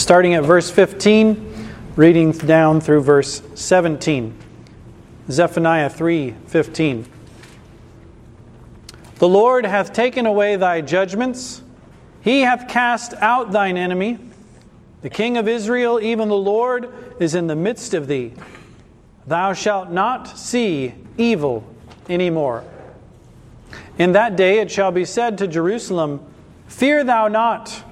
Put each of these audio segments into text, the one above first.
starting at verse 15, reading down through verse 17. Zephaniah 3:15. The Lord hath taken away thy judgments, he hath cast out thine enemy. The King of Israel, even the Lord, is in the midst of thee. Thou shalt not see evil any more. In that day it shall be said to Jerusalem, Fear thou not,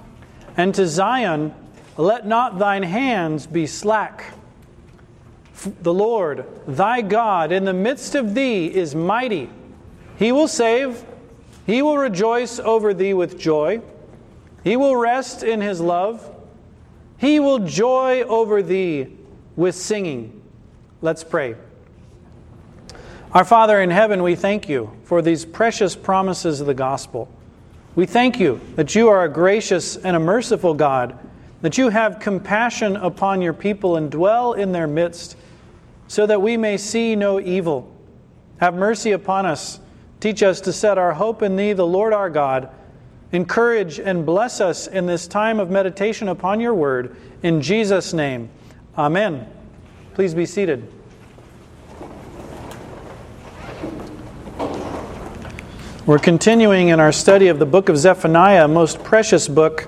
and to Zion, Let not thine hands be slack. The Lord, thy God, in the midst of thee is mighty. He will save, he will rejoice over thee with joy, he will rest in his love, he will joy over thee with singing. Let's pray. Our Father in heaven, we thank you for these precious promises of the gospel. We thank you that you are a gracious and a merciful God, that you have compassion upon your people and dwell in their midst, so that we may see no evil. Have mercy upon us. Teach us to set our hope in thee, the Lord our God. Encourage and bless us in this time of meditation upon your word. In Jesus' name, amen. Please be seated. We're continuing in our study of the book of Zephaniah, most precious book,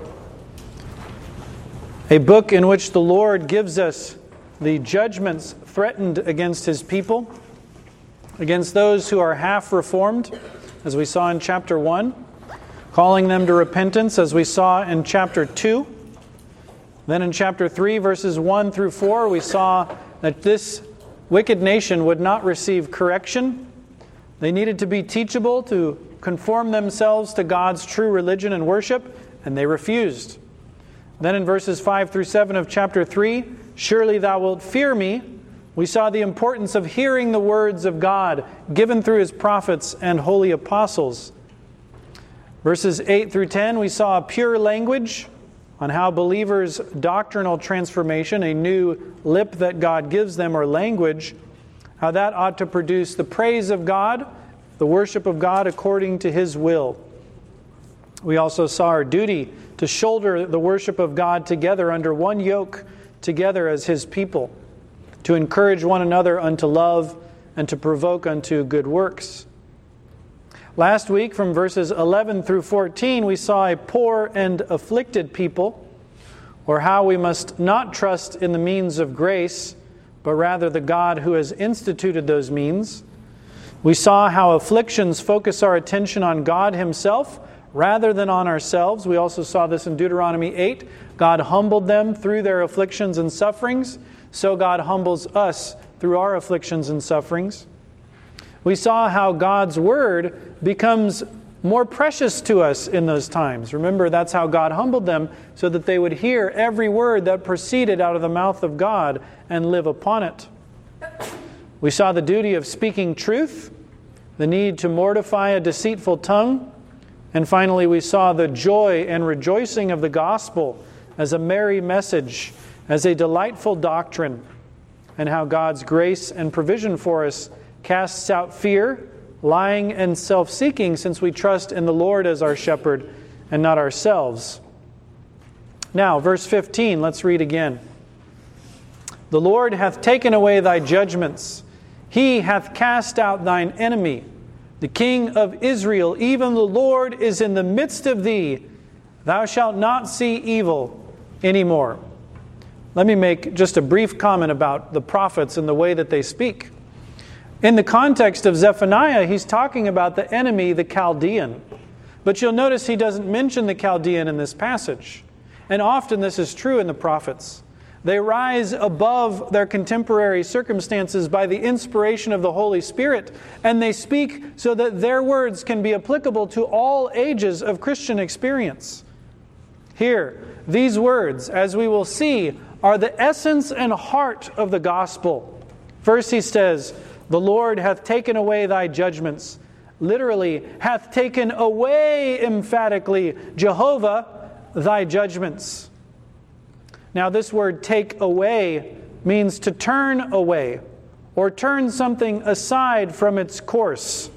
a book in which the Lord gives us the judgments threatened against his people, against those who are half reformed, as we saw in chapter 1, calling them to repentance, as we saw in chapter 2. Then in chapter 3, verses 1 through 4, we saw that this wicked nation would not receive correction. They needed to be teachable to conform themselves to God's true religion and worship, and they refused. Then in verses 5 through 7 of chapter 3, surely thou wilt fear me. We saw the importance of hearing the words of God given through his prophets and holy apostles. Verses 8 through 10, we saw a pure language on how believers' doctrinal transformation, a new lip that God gives them or language, how that ought to produce the praise of God the worship of God according to His will. We also saw our duty to shoulder the worship of God together under one yoke, together as His people, to encourage one another unto love and to provoke unto good works. Last week, from verses 11 through 14, we saw a poor and afflicted people, or how we must not trust in the means of grace, but rather the God who has instituted those means. We saw how afflictions focus our attention on God Himself rather than on ourselves. We also saw this in Deuteronomy 8. God humbled them through their afflictions and sufferings, so God humbles us through our afflictions and sufferings. We saw how God's Word becomes more precious to us in those times. Remember, that's how God humbled them, so that they would hear every word that proceeded out of the mouth of God and live upon it. We saw the duty of speaking truth, the need to mortify a deceitful tongue, and finally, we saw the joy and rejoicing of the gospel as a merry message, as a delightful doctrine, and how God's grace and provision for us casts out fear, lying, and self seeking, since we trust in the Lord as our shepherd and not ourselves. Now, verse 15, let's read again. The Lord hath taken away thy judgments. He hath cast out thine enemy. The King of Israel, even the Lord, is in the midst of thee. Thou shalt not see evil anymore. Let me make just a brief comment about the prophets and the way that they speak. In the context of Zephaniah, he's talking about the enemy, the Chaldean. But you'll notice he doesn't mention the Chaldean in this passage. And often this is true in the prophets. They rise above their contemporary circumstances by the inspiration of the Holy Spirit, and they speak so that their words can be applicable to all ages of Christian experience. Here, these words, as we will see, are the essence and heart of the gospel. First, he says, The Lord hath taken away thy judgments. Literally, hath taken away emphatically, Jehovah, thy judgments. Now, this word take away means to turn away or turn something aside from its course.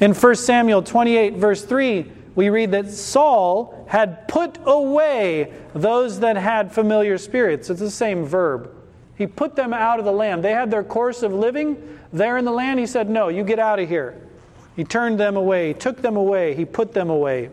In 1 Samuel 28, verse 3, we read that Saul had put away those that had familiar spirits. It's the same verb. He put them out of the land. They had their course of living there in the land. He said, No, you get out of here. He turned them away, took them away, he put them away.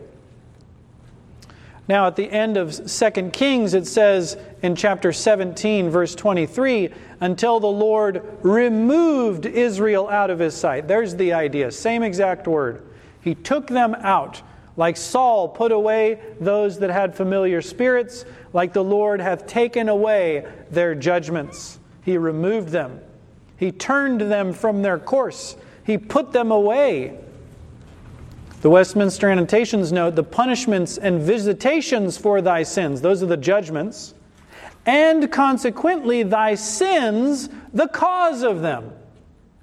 Now, at the end of 2 Kings, it says in chapter 17, verse 23, until the Lord removed Israel out of his sight. There's the idea. Same exact word. He took them out, like Saul put away those that had familiar spirits, like the Lord hath taken away their judgments. He removed them, He turned them from their course, He put them away. The Westminster Annotations note the punishments and visitations for thy sins, those are the judgments, and consequently thy sins, the cause of them.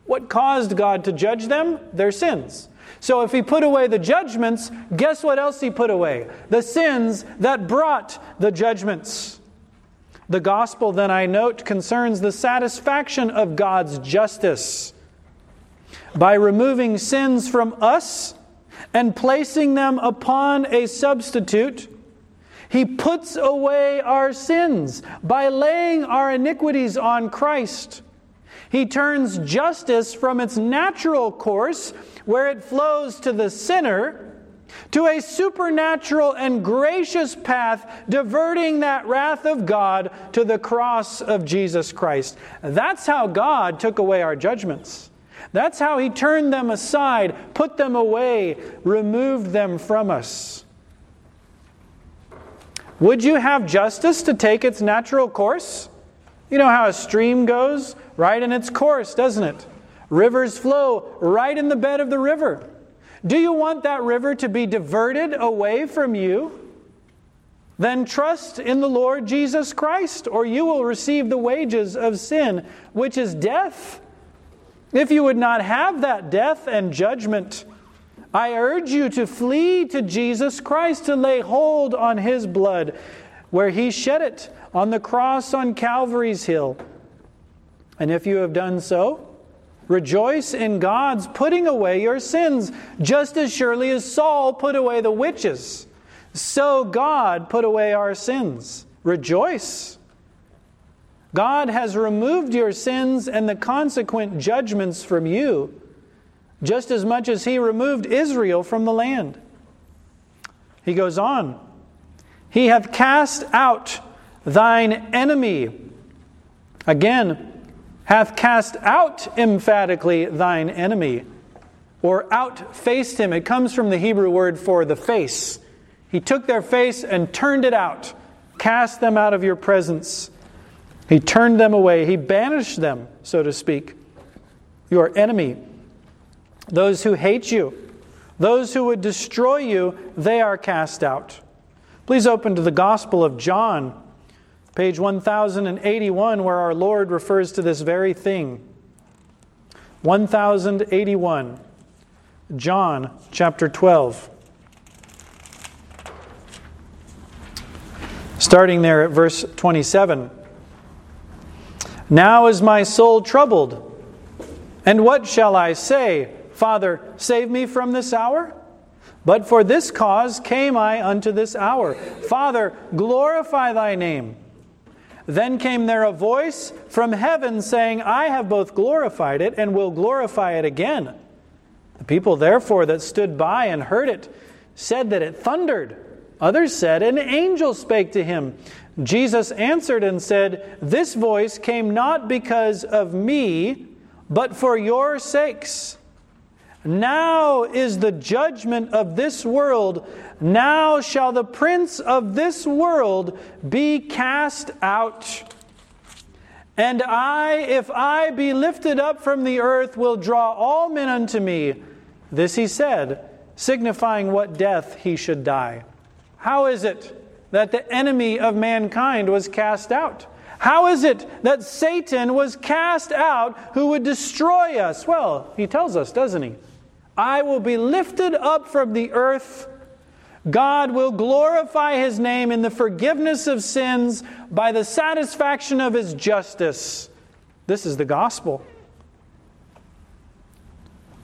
What caused God to judge them? Their sins. So if he put away the judgments, guess what else he put away? The sins that brought the judgments. The gospel, then I note, concerns the satisfaction of God's justice. By removing sins from us, and placing them upon a substitute, he puts away our sins by laying our iniquities on Christ. He turns justice from its natural course, where it flows to the sinner, to a supernatural and gracious path, diverting that wrath of God to the cross of Jesus Christ. That's how God took away our judgments. That's how he turned them aside, put them away, removed them from us. Would you have justice to take its natural course? You know how a stream goes? Right in its course, doesn't it? Rivers flow right in the bed of the river. Do you want that river to be diverted away from you? Then trust in the Lord Jesus Christ, or you will receive the wages of sin, which is death. If you would not have that death and judgment, I urge you to flee to Jesus Christ, to lay hold on his blood, where he shed it on the cross on Calvary's hill. And if you have done so, rejoice in God's putting away your sins, just as surely as Saul put away the witches. So God put away our sins. Rejoice. God has removed your sins and the consequent judgments from you, just as much as He removed Israel from the land. He goes on, He hath cast out thine enemy. Again, hath cast out emphatically thine enemy, or outfaced him. It comes from the Hebrew word for the face. He took their face and turned it out, cast them out of your presence. He turned them away. He banished them, so to speak. Your enemy, those who hate you, those who would destroy you, they are cast out. Please open to the Gospel of John, page 1081, where our Lord refers to this very thing. 1081, John chapter 12. Starting there at verse 27. Now is my soul troubled. And what shall I say? Father, save me from this hour? But for this cause came I unto this hour. Father, glorify thy name. Then came there a voice from heaven saying, I have both glorified it and will glorify it again. The people, therefore, that stood by and heard it said that it thundered. Others said, An angel spake to him. Jesus answered and said, This voice came not because of me, but for your sakes. Now is the judgment of this world. Now shall the prince of this world be cast out. And I, if I be lifted up from the earth, will draw all men unto me. This he said, signifying what death he should die. How is it? That the enemy of mankind was cast out? How is it that Satan was cast out who would destroy us? Well, he tells us, doesn't he? I will be lifted up from the earth. God will glorify his name in the forgiveness of sins by the satisfaction of his justice. This is the gospel.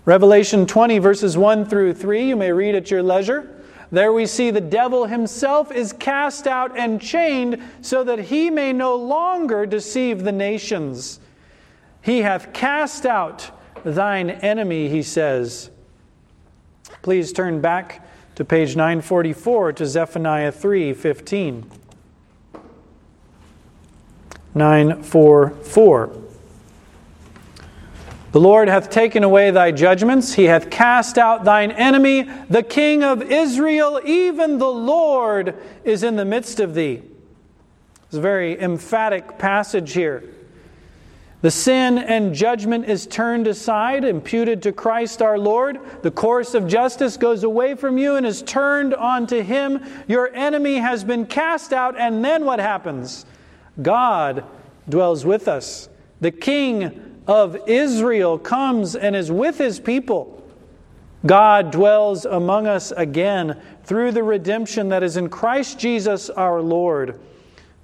Revelation 20, verses 1 through 3, you may read at your leisure. There we see the devil himself is cast out and chained so that he may no longer deceive the nations. He hath cast out thine enemy, he says. Please turn back to page 944 to Zephaniah 3:15. 944. The Lord hath taken away thy judgments, he hath cast out thine enemy, the King of Israel, even the Lord is in the midst of thee. It's a very emphatic passage here. The sin and judgment is turned aside, imputed to Christ our Lord. The course of justice goes away from you and is turned onto Him. Your enemy has been cast out, and then what happens? God dwells with us. The King of Israel comes and is with his people. God dwells among us again through the redemption that is in Christ Jesus our Lord.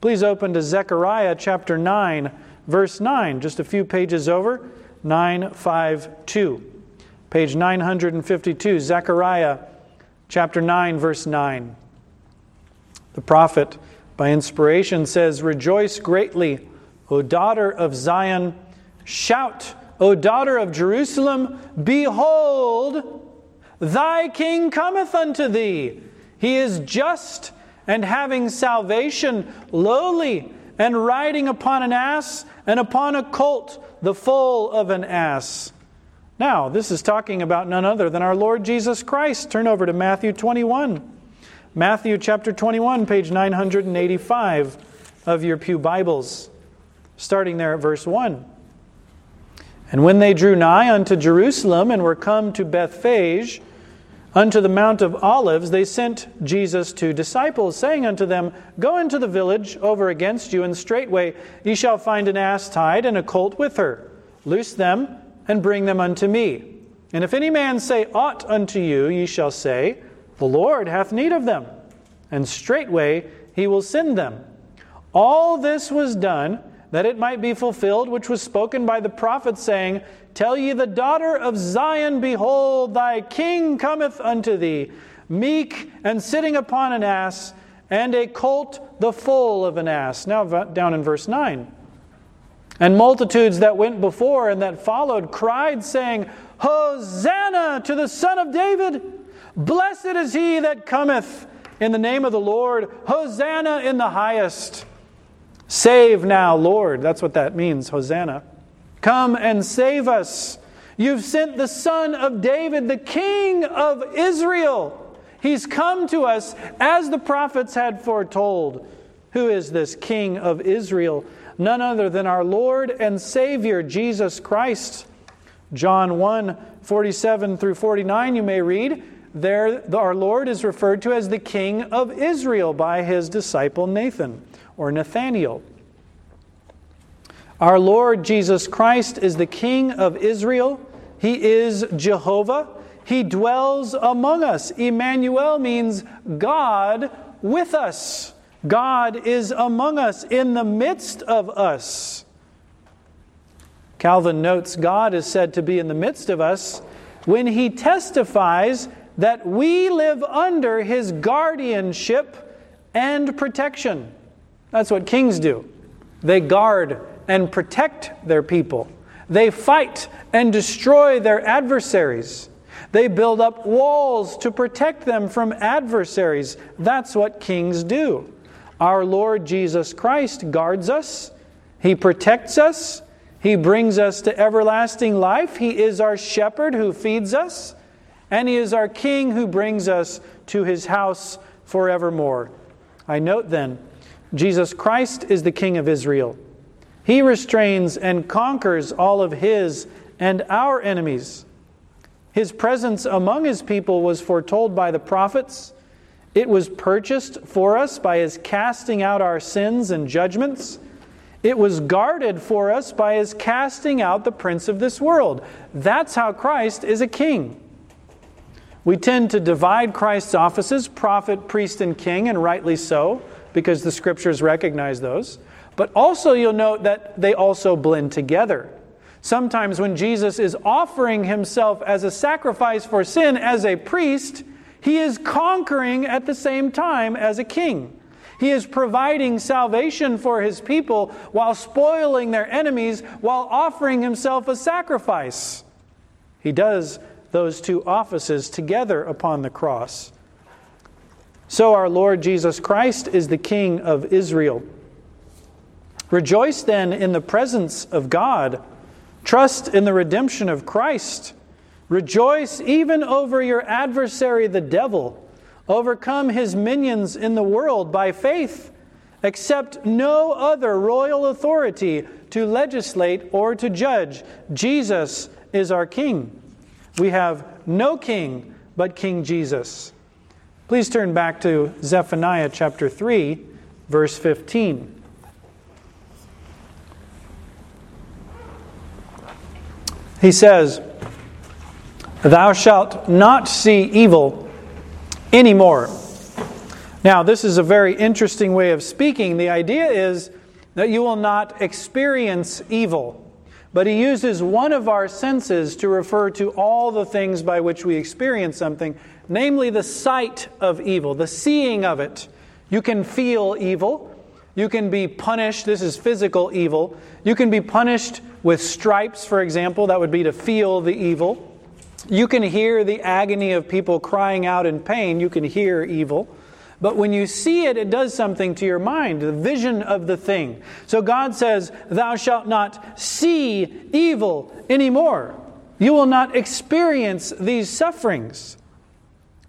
Please open to Zechariah chapter 9, verse 9, just a few pages over, 952. Page 952, Zechariah chapter 9, verse 9. The prophet, by inspiration, says, Rejoice greatly, O daughter of Zion Shout, O daughter of Jerusalem, behold, thy king cometh unto thee. He is just and having salvation, lowly, and riding upon an ass and upon a colt, the foal of an ass. Now, this is talking about none other than our Lord Jesus Christ. Turn over to Matthew 21. Matthew chapter 21, page 985 of your Pew Bibles, starting there at verse 1. And when they drew nigh unto Jerusalem and were come to Bethphage, unto the Mount of Olives, they sent Jesus two disciples, saying unto them, Go into the village over against you, and straightway ye shall find an ass tied and a colt with her. Loose them and bring them unto me. And if any man say aught unto you, ye shall say, The Lord hath need of them. And straightway he will send them. All this was done that it might be fulfilled, which was spoken by the prophet, saying, Tell ye the daughter of Zion, Behold, thy king cometh unto thee, meek and sitting upon an ass, and a colt the foal of an ass. Now, down in verse 9. And multitudes that went before and that followed cried, saying, Hosanna to the Son of David! Blessed is he that cometh in the name of the Lord! Hosanna in the highest! Save now, Lord. That's what that means, Hosanna. Come and save us. You've sent the Son of David, the King of Israel. He's come to us as the prophets had foretold. Who is this King of Israel? None other than our Lord and Savior, Jesus Christ. John 1 47 through 49, you may read. There, our Lord is referred to as the King of Israel by his disciple Nathan or Nathaniel. Our Lord Jesus Christ is the King of Israel. He is Jehovah. He dwells among us. Emmanuel means God with us. God is among us, in the midst of us. Calvin notes God is said to be in the midst of us when he testifies that we live under his guardianship and protection. That's what kings do. They guard and protect their people. They fight and destroy their adversaries. They build up walls to protect them from adversaries. That's what kings do. Our Lord Jesus Christ guards us, He protects us, He brings us to everlasting life. He is our shepherd who feeds us, and He is our King who brings us to His house forevermore. I note then Jesus Christ is the King of Israel. He restrains and conquers all of his and our enemies. His presence among his people was foretold by the prophets. It was purchased for us by his casting out our sins and judgments. It was guarded for us by his casting out the prince of this world. That's how Christ is a king. We tend to divide Christ's offices prophet, priest, and king, and rightly so because the scriptures recognize those. But also, you'll note that they also blend together. Sometimes, when Jesus is offering himself as a sacrifice for sin as a priest, He is conquering at the same time as a king. He is providing salvation for his people while spoiling their enemies, while offering himself a sacrifice. He does those two offices together upon the cross. So, our Lord Jesus Christ is the King of Israel. Rejoice then in the presence of God. Trust in the redemption of Christ. Rejoice even over your adversary, the devil. Overcome his minions in the world by faith. Accept no other royal authority to legislate or to judge. Jesus is our King. We have no king but King Jesus. Please turn back to Zephaniah chapter 3, verse 15. He says, Thou shalt not see evil anymore. Now, this is a very interesting way of speaking. The idea is that you will not experience evil. But he uses one of our senses to refer to all the things by which we experience something, namely the sight of evil, the seeing of it. You can feel evil. You can be punished. This is physical evil. You can be punished with stripes, for example. That would be to feel the evil. You can hear the agony of people crying out in pain. You can hear evil. But when you see it, it does something to your mind, the vision of the thing. So God says, Thou shalt not see evil anymore. You will not experience these sufferings.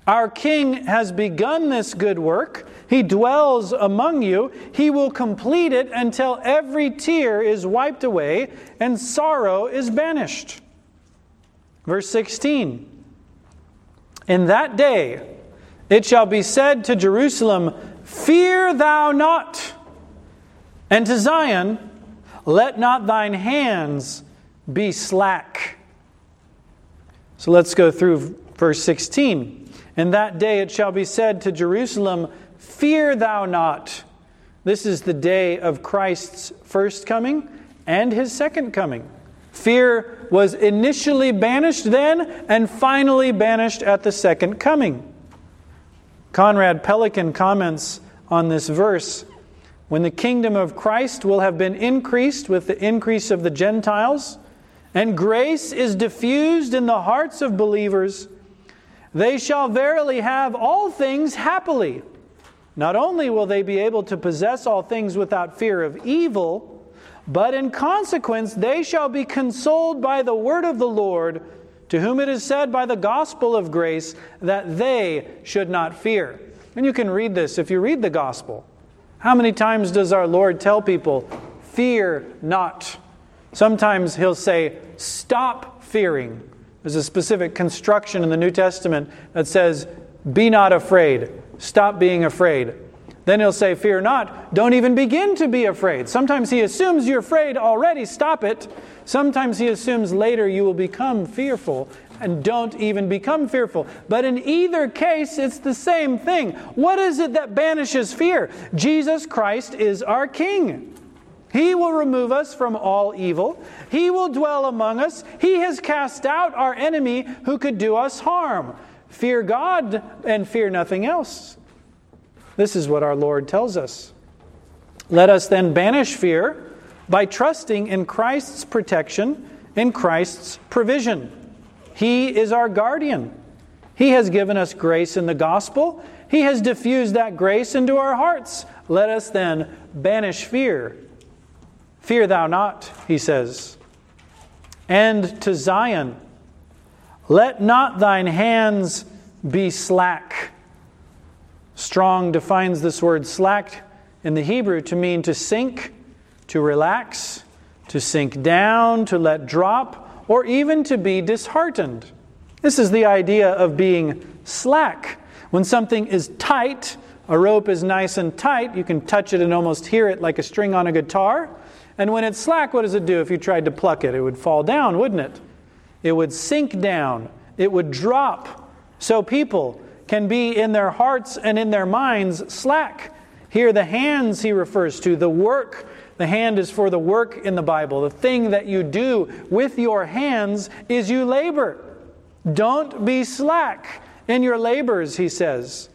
Our King has begun this good work. He dwells among you. He will complete it until every tear is wiped away and sorrow is banished. Verse 16 In that day it shall be said to Jerusalem, Fear thou not, and to Zion, Let not thine hands be slack. So let's go through verse 16. In that day it shall be said to Jerusalem, Fear thou not. This is the day of Christ's first coming and his second coming. Fear was initially banished then and finally banished at the second coming. Conrad Pellican comments on this verse when the kingdom of Christ will have been increased with the increase of the Gentiles, and grace is diffused in the hearts of believers, they shall verily have all things happily. Not only will they be able to possess all things without fear of evil, but in consequence, they shall be consoled by the word of the Lord, to whom it is said by the gospel of grace that they should not fear. And you can read this if you read the gospel. How many times does our Lord tell people, Fear not? Sometimes he'll say, Stop fearing. There's a specific construction in the New Testament that says, Be not afraid. Stop being afraid. Then he'll say, Fear not. Don't even begin to be afraid. Sometimes he assumes you're afraid already. Stop it. Sometimes he assumes later you will become fearful and don't even become fearful. But in either case, it's the same thing. What is it that banishes fear? Jesus Christ is our King. He will remove us from all evil. He will dwell among us. He has cast out our enemy who could do us harm. Fear God and fear nothing else. This is what our Lord tells us. Let us then banish fear by trusting in Christ's protection, in Christ's provision. He is our guardian. He has given us grace in the gospel. He has diffused that grace into our hearts. Let us then banish fear. Fear thou not, he says. And to Zion, let not thine hands be slack. Strong defines this word slack in the Hebrew to mean to sink, to relax, to sink down, to let drop, or even to be disheartened. This is the idea of being slack. When something is tight, a rope is nice and tight, you can touch it and almost hear it like a string on a guitar. And when it's slack, what does it do if you tried to pluck it? It would fall down, wouldn't it? It would sink down, it would drop. So, people, can be in their hearts and in their minds slack. Here, the hands he refers to, the work. The hand is for the work in the Bible. The thing that you do with your hands is you labor. Don't be slack in your labors, he says.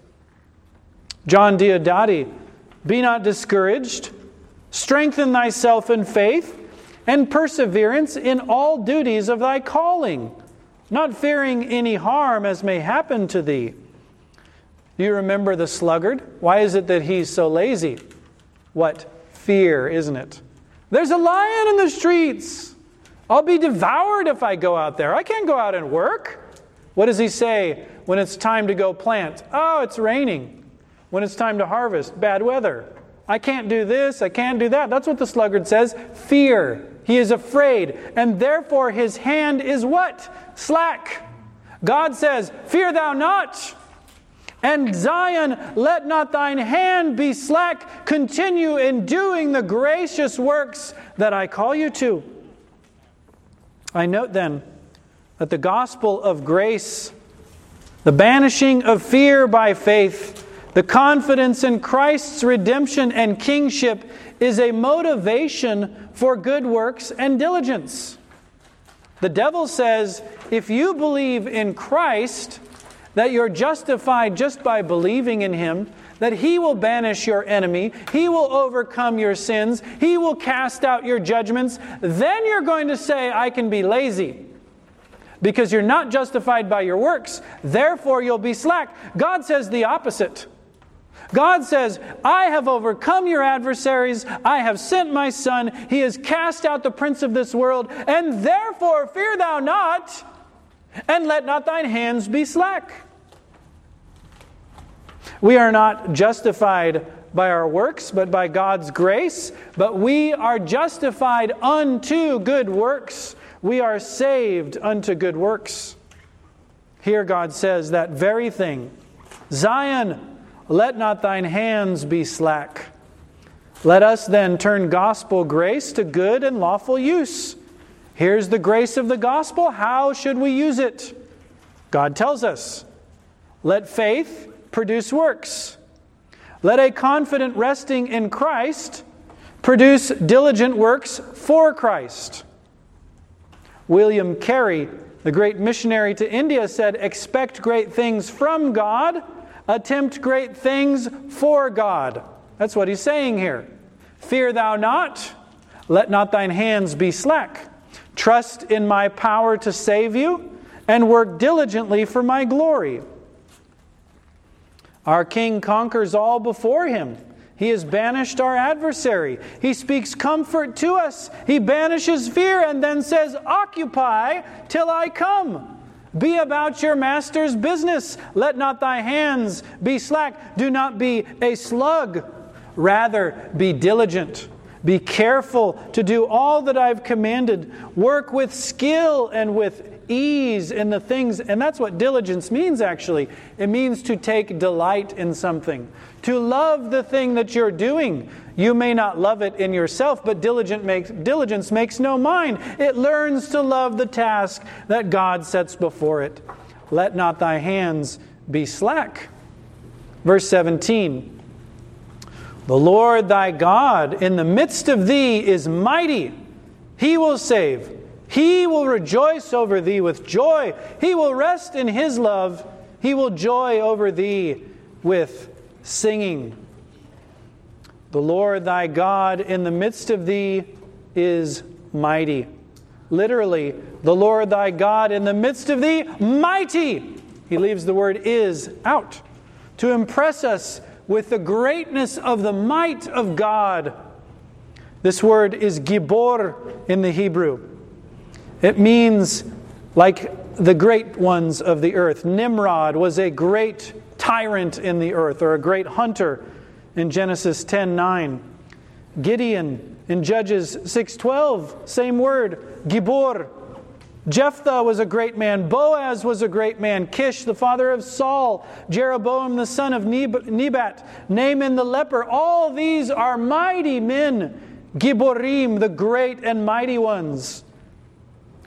John Diodati, be not discouraged, strengthen thyself in faith and perseverance in all duties of thy calling, not fearing any harm as may happen to thee. Do you remember the sluggard? Why is it that he's so lazy? What? Fear, isn't it? There's a lion in the streets. I'll be devoured if I go out there. I can't go out and work. What does he say when it's time to go plant? Oh, it's raining. When it's time to harvest, bad weather. I can't do this, I can't do that. That's what the sluggard says. Fear. He is afraid, and therefore his hand is what? Slack. God says, Fear thou not. And Zion, let not thine hand be slack. Continue in doing the gracious works that I call you to. I note then that the gospel of grace, the banishing of fear by faith, the confidence in Christ's redemption and kingship is a motivation for good works and diligence. The devil says if you believe in Christ, that you're justified just by believing in Him, that He will banish your enemy, He will overcome your sins, He will cast out your judgments, then you're going to say, I can be lazy. Because you're not justified by your works, therefore you'll be slack. God says the opposite. God says, I have overcome your adversaries. I have sent my Son. He has cast out the prince of this world. And therefore, fear thou not, and let not thine hands be slack. We are not justified by our works, but by God's grace. But we are justified unto good works. We are saved unto good works. Here God says that very thing Zion, let not thine hands be slack. Let us then turn gospel grace to good and lawful use. Here's the grace of the gospel. How should we use it? God tells us let faith produce works. Let a confident resting in Christ produce diligent works for Christ. William Carey, the great missionary to India, said, Expect great things from God attempt great things for God. That's what he's saying here. Fear thou not, let not thine hands be slack. Trust in my power to save you, and work diligently for my glory. Our King conquers all before him. He has banished our adversary. He speaks comfort to us. He banishes fear and then says, Occupy till I come. Be about your master's business. Let not thy hands be slack. Do not be a slug. Rather, be diligent. Be careful to do all that I've commanded. Work with skill and with ease in the things. And that's what diligence means, actually. It means to take delight in something, to love the thing that you're doing. You may not love it in yourself, but makes, diligence makes no mind. It learns to love the task that God sets before it. Let not thy hands be slack. Verse 17 The Lord thy God in the midst of thee is mighty, he will save. He will rejoice over thee with joy. He will rest in his love. He will joy over thee with singing. The Lord thy God in the midst of thee is mighty. Literally, the Lord thy God in the midst of thee, mighty. He leaves the word is out to impress us with the greatness of the might of God. This word is gibor in the Hebrew. It means like the great ones of the earth. Nimrod was a great tyrant in the earth or a great hunter in Genesis 10:9. Gideon in Judges 6:12, same word, Gibor. Jephthah was a great man. Boaz was a great man. Kish, the father of Saul. Jeroboam, the son of Nebat. Naaman the leper. All these are mighty men. Giborim, the great and mighty ones.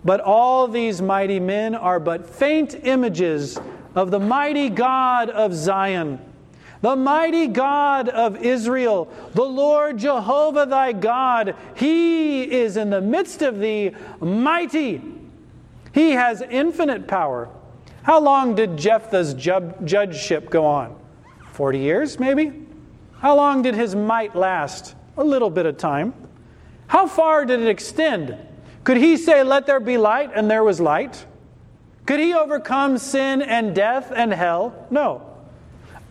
But all these mighty men are but faint images of the mighty God of Zion the mighty God of Israel, the Lord Jehovah thy God, he is in the midst of thee, mighty. He has infinite power. How long did Jephthah's judgeship go on? 40 years, maybe? How long did his might last? A little bit of time. How far did it extend? Could he say, Let there be light, and there was light? Could he overcome sin and death and hell? No.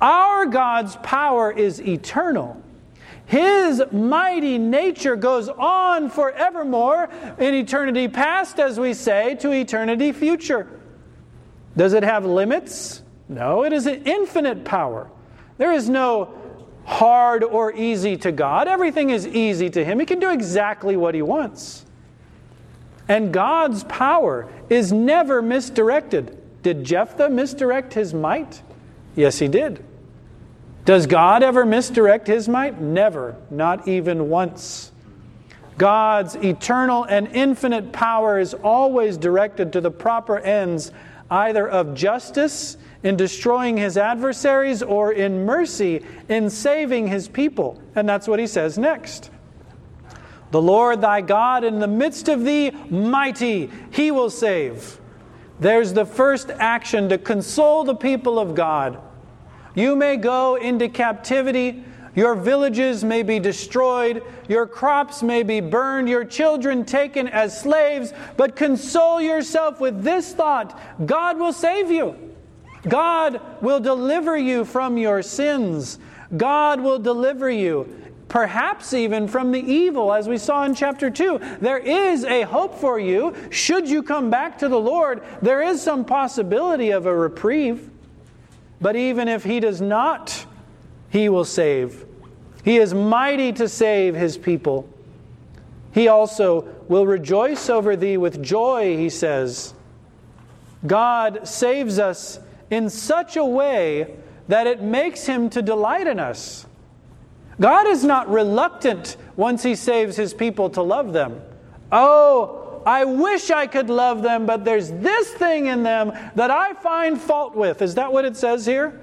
Our God's power is eternal. His mighty nature goes on forevermore in eternity past, as we say, to eternity future. Does it have limits? No, it is an infinite power. There is no hard or easy to God. Everything is easy to Him. He can do exactly what He wants. And God's power is never misdirected. Did Jephthah misdirect his might? Yes, he did. Does God ever misdirect his might? Never, not even once. God's eternal and infinite power is always directed to the proper ends, either of justice in destroying his adversaries or in mercy in saving his people. And that's what he says next. The Lord thy God in the midst of thee, mighty, he will save. There's the first action to console the people of God. You may go into captivity. Your villages may be destroyed, your crops may be burned, your children taken as slaves, but console yourself with this thought God will save you. God will deliver you from your sins. God will deliver you perhaps even from the evil, as we saw in chapter 2. There is a hope for you. Should you come back to the Lord, there is some possibility of a reprieve. But even if He does not, He will save. He is mighty to save His people. He also will rejoice over thee with joy, he says. God saves us in such a way that it makes him to delight in us. God is not reluctant once He saves His people to love them. Oh, I wish I could love them, but there's this thing in them that I find fault with. Is that what it says here?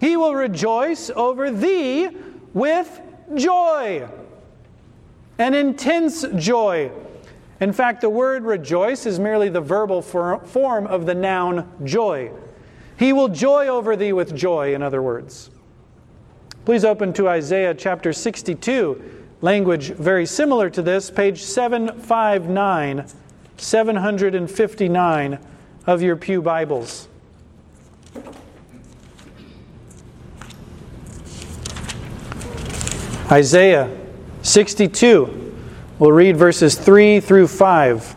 He will rejoice over thee with joy, an intense joy. In fact, the word rejoice is merely the verbal form of the noun joy. He will joy over thee with joy, in other words. Please open to Isaiah chapter 62, language very similar to this, page 759, 759 of your Pew Bibles. Isaiah 62. We'll read verses 3 through 5.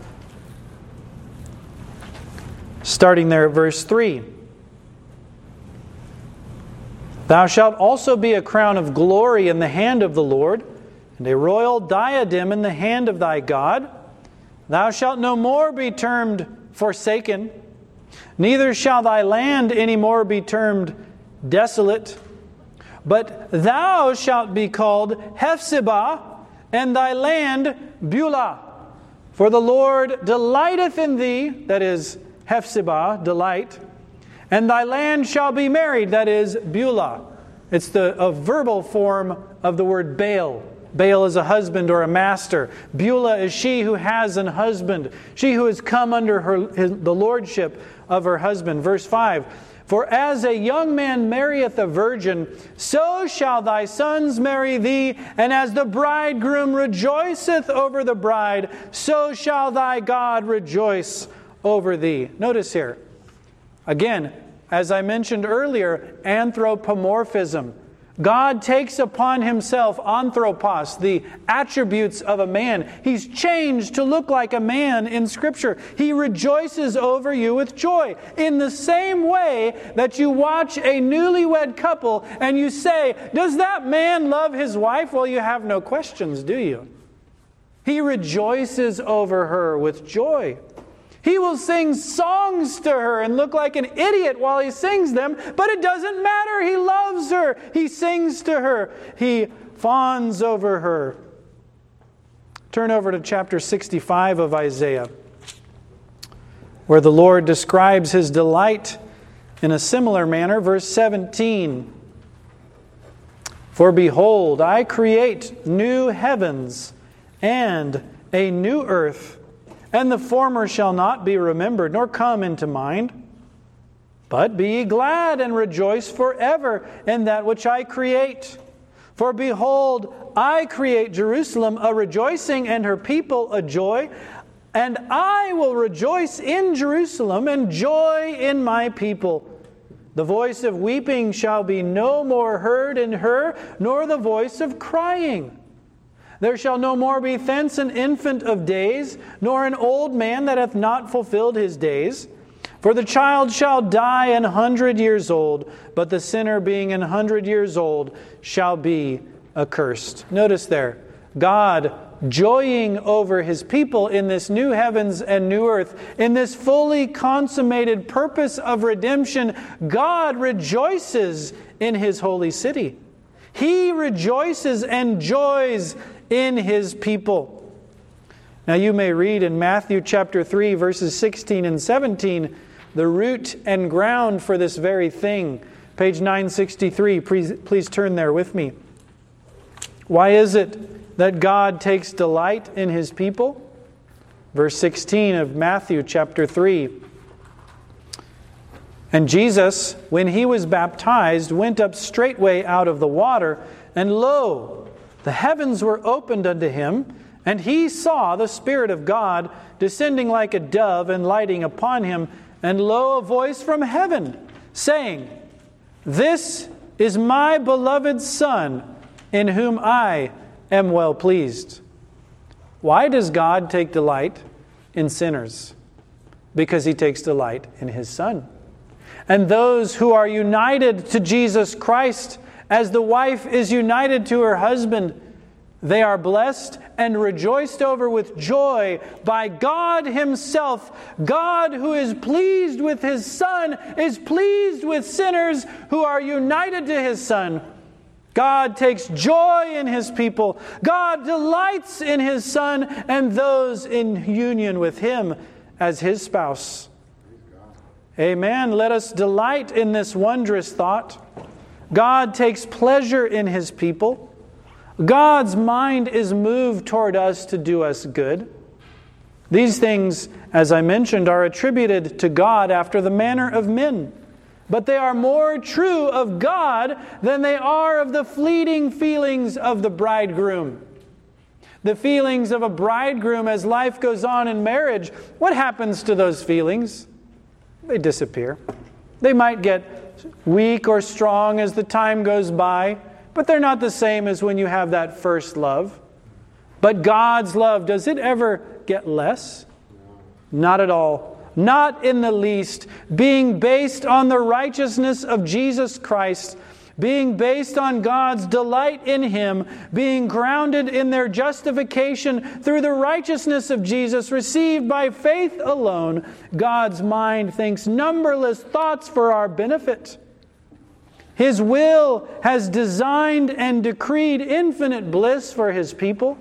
Starting there at verse 3. Thou shalt also be a crown of glory in the hand of the Lord, and a royal diadem in the hand of thy God. Thou shalt no more be termed forsaken, neither shall thy land any more be termed desolate, but thou shalt be called Hephzibah, and thy land Beulah. For the Lord delighteth in thee, that is, Hephzibah, delight and thy land shall be married, that is, Beulah. It's the a verbal form of the word Baal. Baal is a husband or a master. Beulah is she who has an husband, she who has come under her, his, the lordship of her husband. Verse 5 For as a young man marrieth a virgin, so shall thy sons marry thee, and as the bridegroom rejoiceth over the bride, so shall thy God rejoice over thee. Notice here, again, as I mentioned earlier, anthropomorphism. God takes upon himself, anthropos, the attributes of a man. He's changed to look like a man in Scripture. He rejoices over you with joy. In the same way that you watch a newlywed couple and you say, Does that man love his wife? Well, you have no questions, do you? He rejoices over her with joy. He will sing songs to her and look like an idiot while he sings them, but it doesn't matter. He loves her. He sings to her. He fawns over her. Turn over to chapter 65 of Isaiah, where the Lord describes his delight in a similar manner. Verse 17 For behold, I create new heavens and a new earth and the former shall not be remembered, nor come into mind. But be ye glad and rejoice forever in that which I create. For behold, I create Jerusalem a rejoicing and her people a joy. And I will rejoice in Jerusalem and joy in my people. The voice of weeping shall be no more heard in her, nor the voice of crying. There shall no more be thence an infant of days, nor an old man that hath not fulfilled his days. For the child shall die an hundred years old, but the sinner being an hundred years old shall be accursed. Notice there, God joying over his people in this new heavens and new earth, in this fully consummated purpose of redemption, God rejoices in his holy city. He rejoices and joys in his people. Now, you may read in Matthew chapter 3, verses 16 and 17 the root and ground for this very thing. Page 963, please, please turn there with me. Why is it that God takes delight in his people? Verse 16 of Matthew chapter 3. And Jesus, when he was baptized, went up straightway out of the water, and lo, the heavens were opened unto him, and he saw the Spirit of God descending like a dove and lighting upon him. And lo, a voice from heaven saying, This is my beloved Son, in whom I am well pleased. Why does God take delight in sinners? Because he takes delight in his Son. And those who are united to Jesus Christ, as the wife is united to her husband, they are blessed and rejoiced over with joy by God Himself. God, who is pleased with His Son, is pleased with sinners who are united to His Son. God takes joy in His people. God delights in His Son and those in union with Him as His spouse. Amen. Let us delight in this wondrous thought. God takes pleasure in His people. God's mind is moved toward us to do us good. These things, as I mentioned, are attributed to God after the manner of men. But they are more true of God than they are of the fleeting feelings of the bridegroom. The feelings of a bridegroom as life goes on in marriage, what happens to those feelings? They disappear. They might get weak or strong as the time goes by but they're not the same as when you have that first love. But God's love, does it ever get less? Not at all. Not in the least. Being based on the righteousness of Jesus Christ, being based on God's delight in Him, being grounded in their justification through the righteousness of Jesus received by faith alone, God's mind thinks numberless thoughts for our benefit. His will has designed and decreed infinite bliss for His people.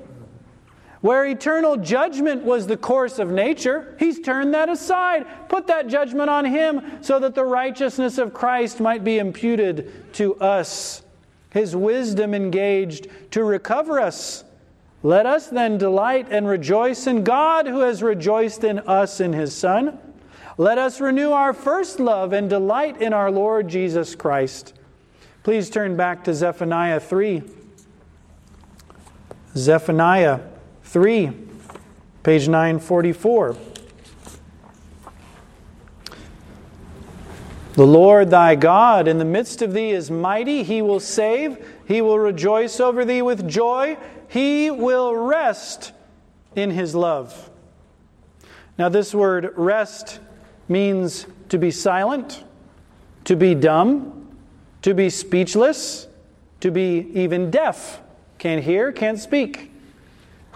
Where eternal judgment was the course of nature, He's turned that aside, put that judgment on Him so that the righteousness of Christ might be imputed to us. His wisdom engaged to recover us. Let us then delight and rejoice in God who has rejoiced in us in His Son. Let us renew our first love and delight in our Lord Jesus Christ. Please turn back to Zephaniah 3. Zephaniah 3, page 944. The Lord thy God in the midst of thee is mighty. He will save. He will rejoice over thee with joy. He will rest in his love. Now, this word rest means to be silent, to be dumb to be speechless, to be even deaf, can't hear, can't speak.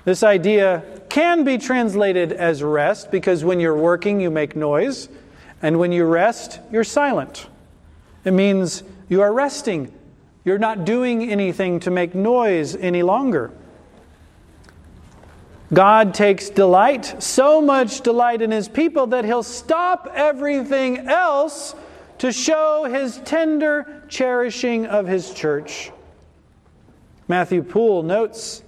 This idea can be translated as rest because when you're working, you make noise, and when you rest, you're silent. It means you are resting. You're not doing anything to make noise any longer. God takes delight, so much delight in his people that he'll stop everything else to show his tender cherishing of his church. Matthew Poole notes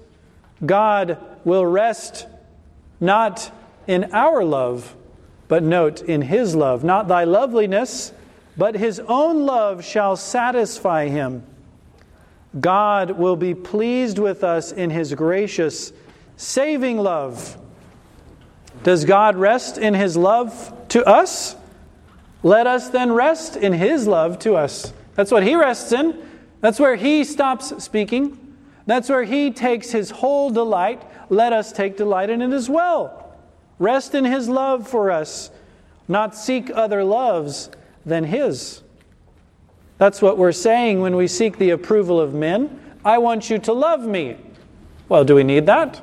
God will rest not in our love, but note in his love. Not thy loveliness, but his own love shall satisfy him. God will be pleased with us in his gracious, saving love. Does God rest in his love to us? Let us then rest in his love to us. That's what he rests in. That's where he stops speaking. That's where he takes his whole delight. Let us take delight in it as well. Rest in his love for us, not seek other loves than his. That's what we're saying when we seek the approval of men. I want you to love me. Well, do we need that?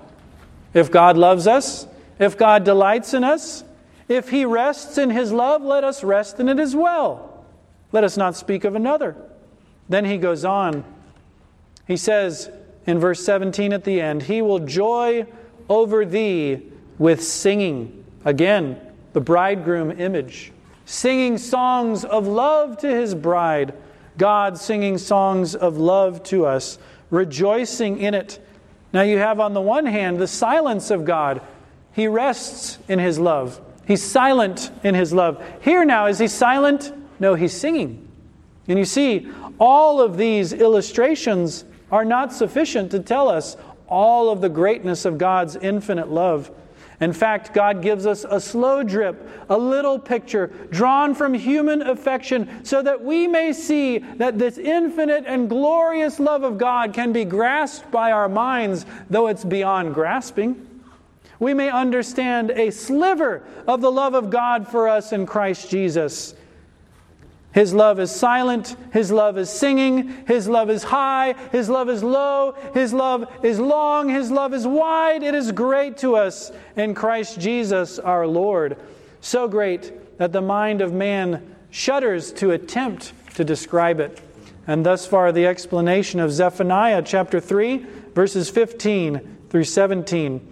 If God loves us, if God delights in us, if he rests in his love, let us rest in it as well. Let us not speak of another. Then he goes on. He says in verse 17 at the end, He will joy over thee with singing. Again, the bridegroom image. Singing songs of love to his bride. God singing songs of love to us, rejoicing in it. Now you have on the one hand the silence of God. He rests in his love. He's silent in his love. Here now, is he silent? No, he's singing. And you see, all of these illustrations are not sufficient to tell us all of the greatness of God's infinite love. In fact, God gives us a slow drip, a little picture drawn from human affection so that we may see that this infinite and glorious love of God can be grasped by our minds, though it's beyond grasping we may understand a sliver of the love of God for us in Christ Jesus. His love is silent. His love is singing. His love is high. His love is low. His love is long. His love is wide. It is great to us in Christ Jesus our Lord. So great that the mind of man shudders to attempt to describe it. And thus far, the explanation of Zephaniah chapter 3, verses 15 through 17.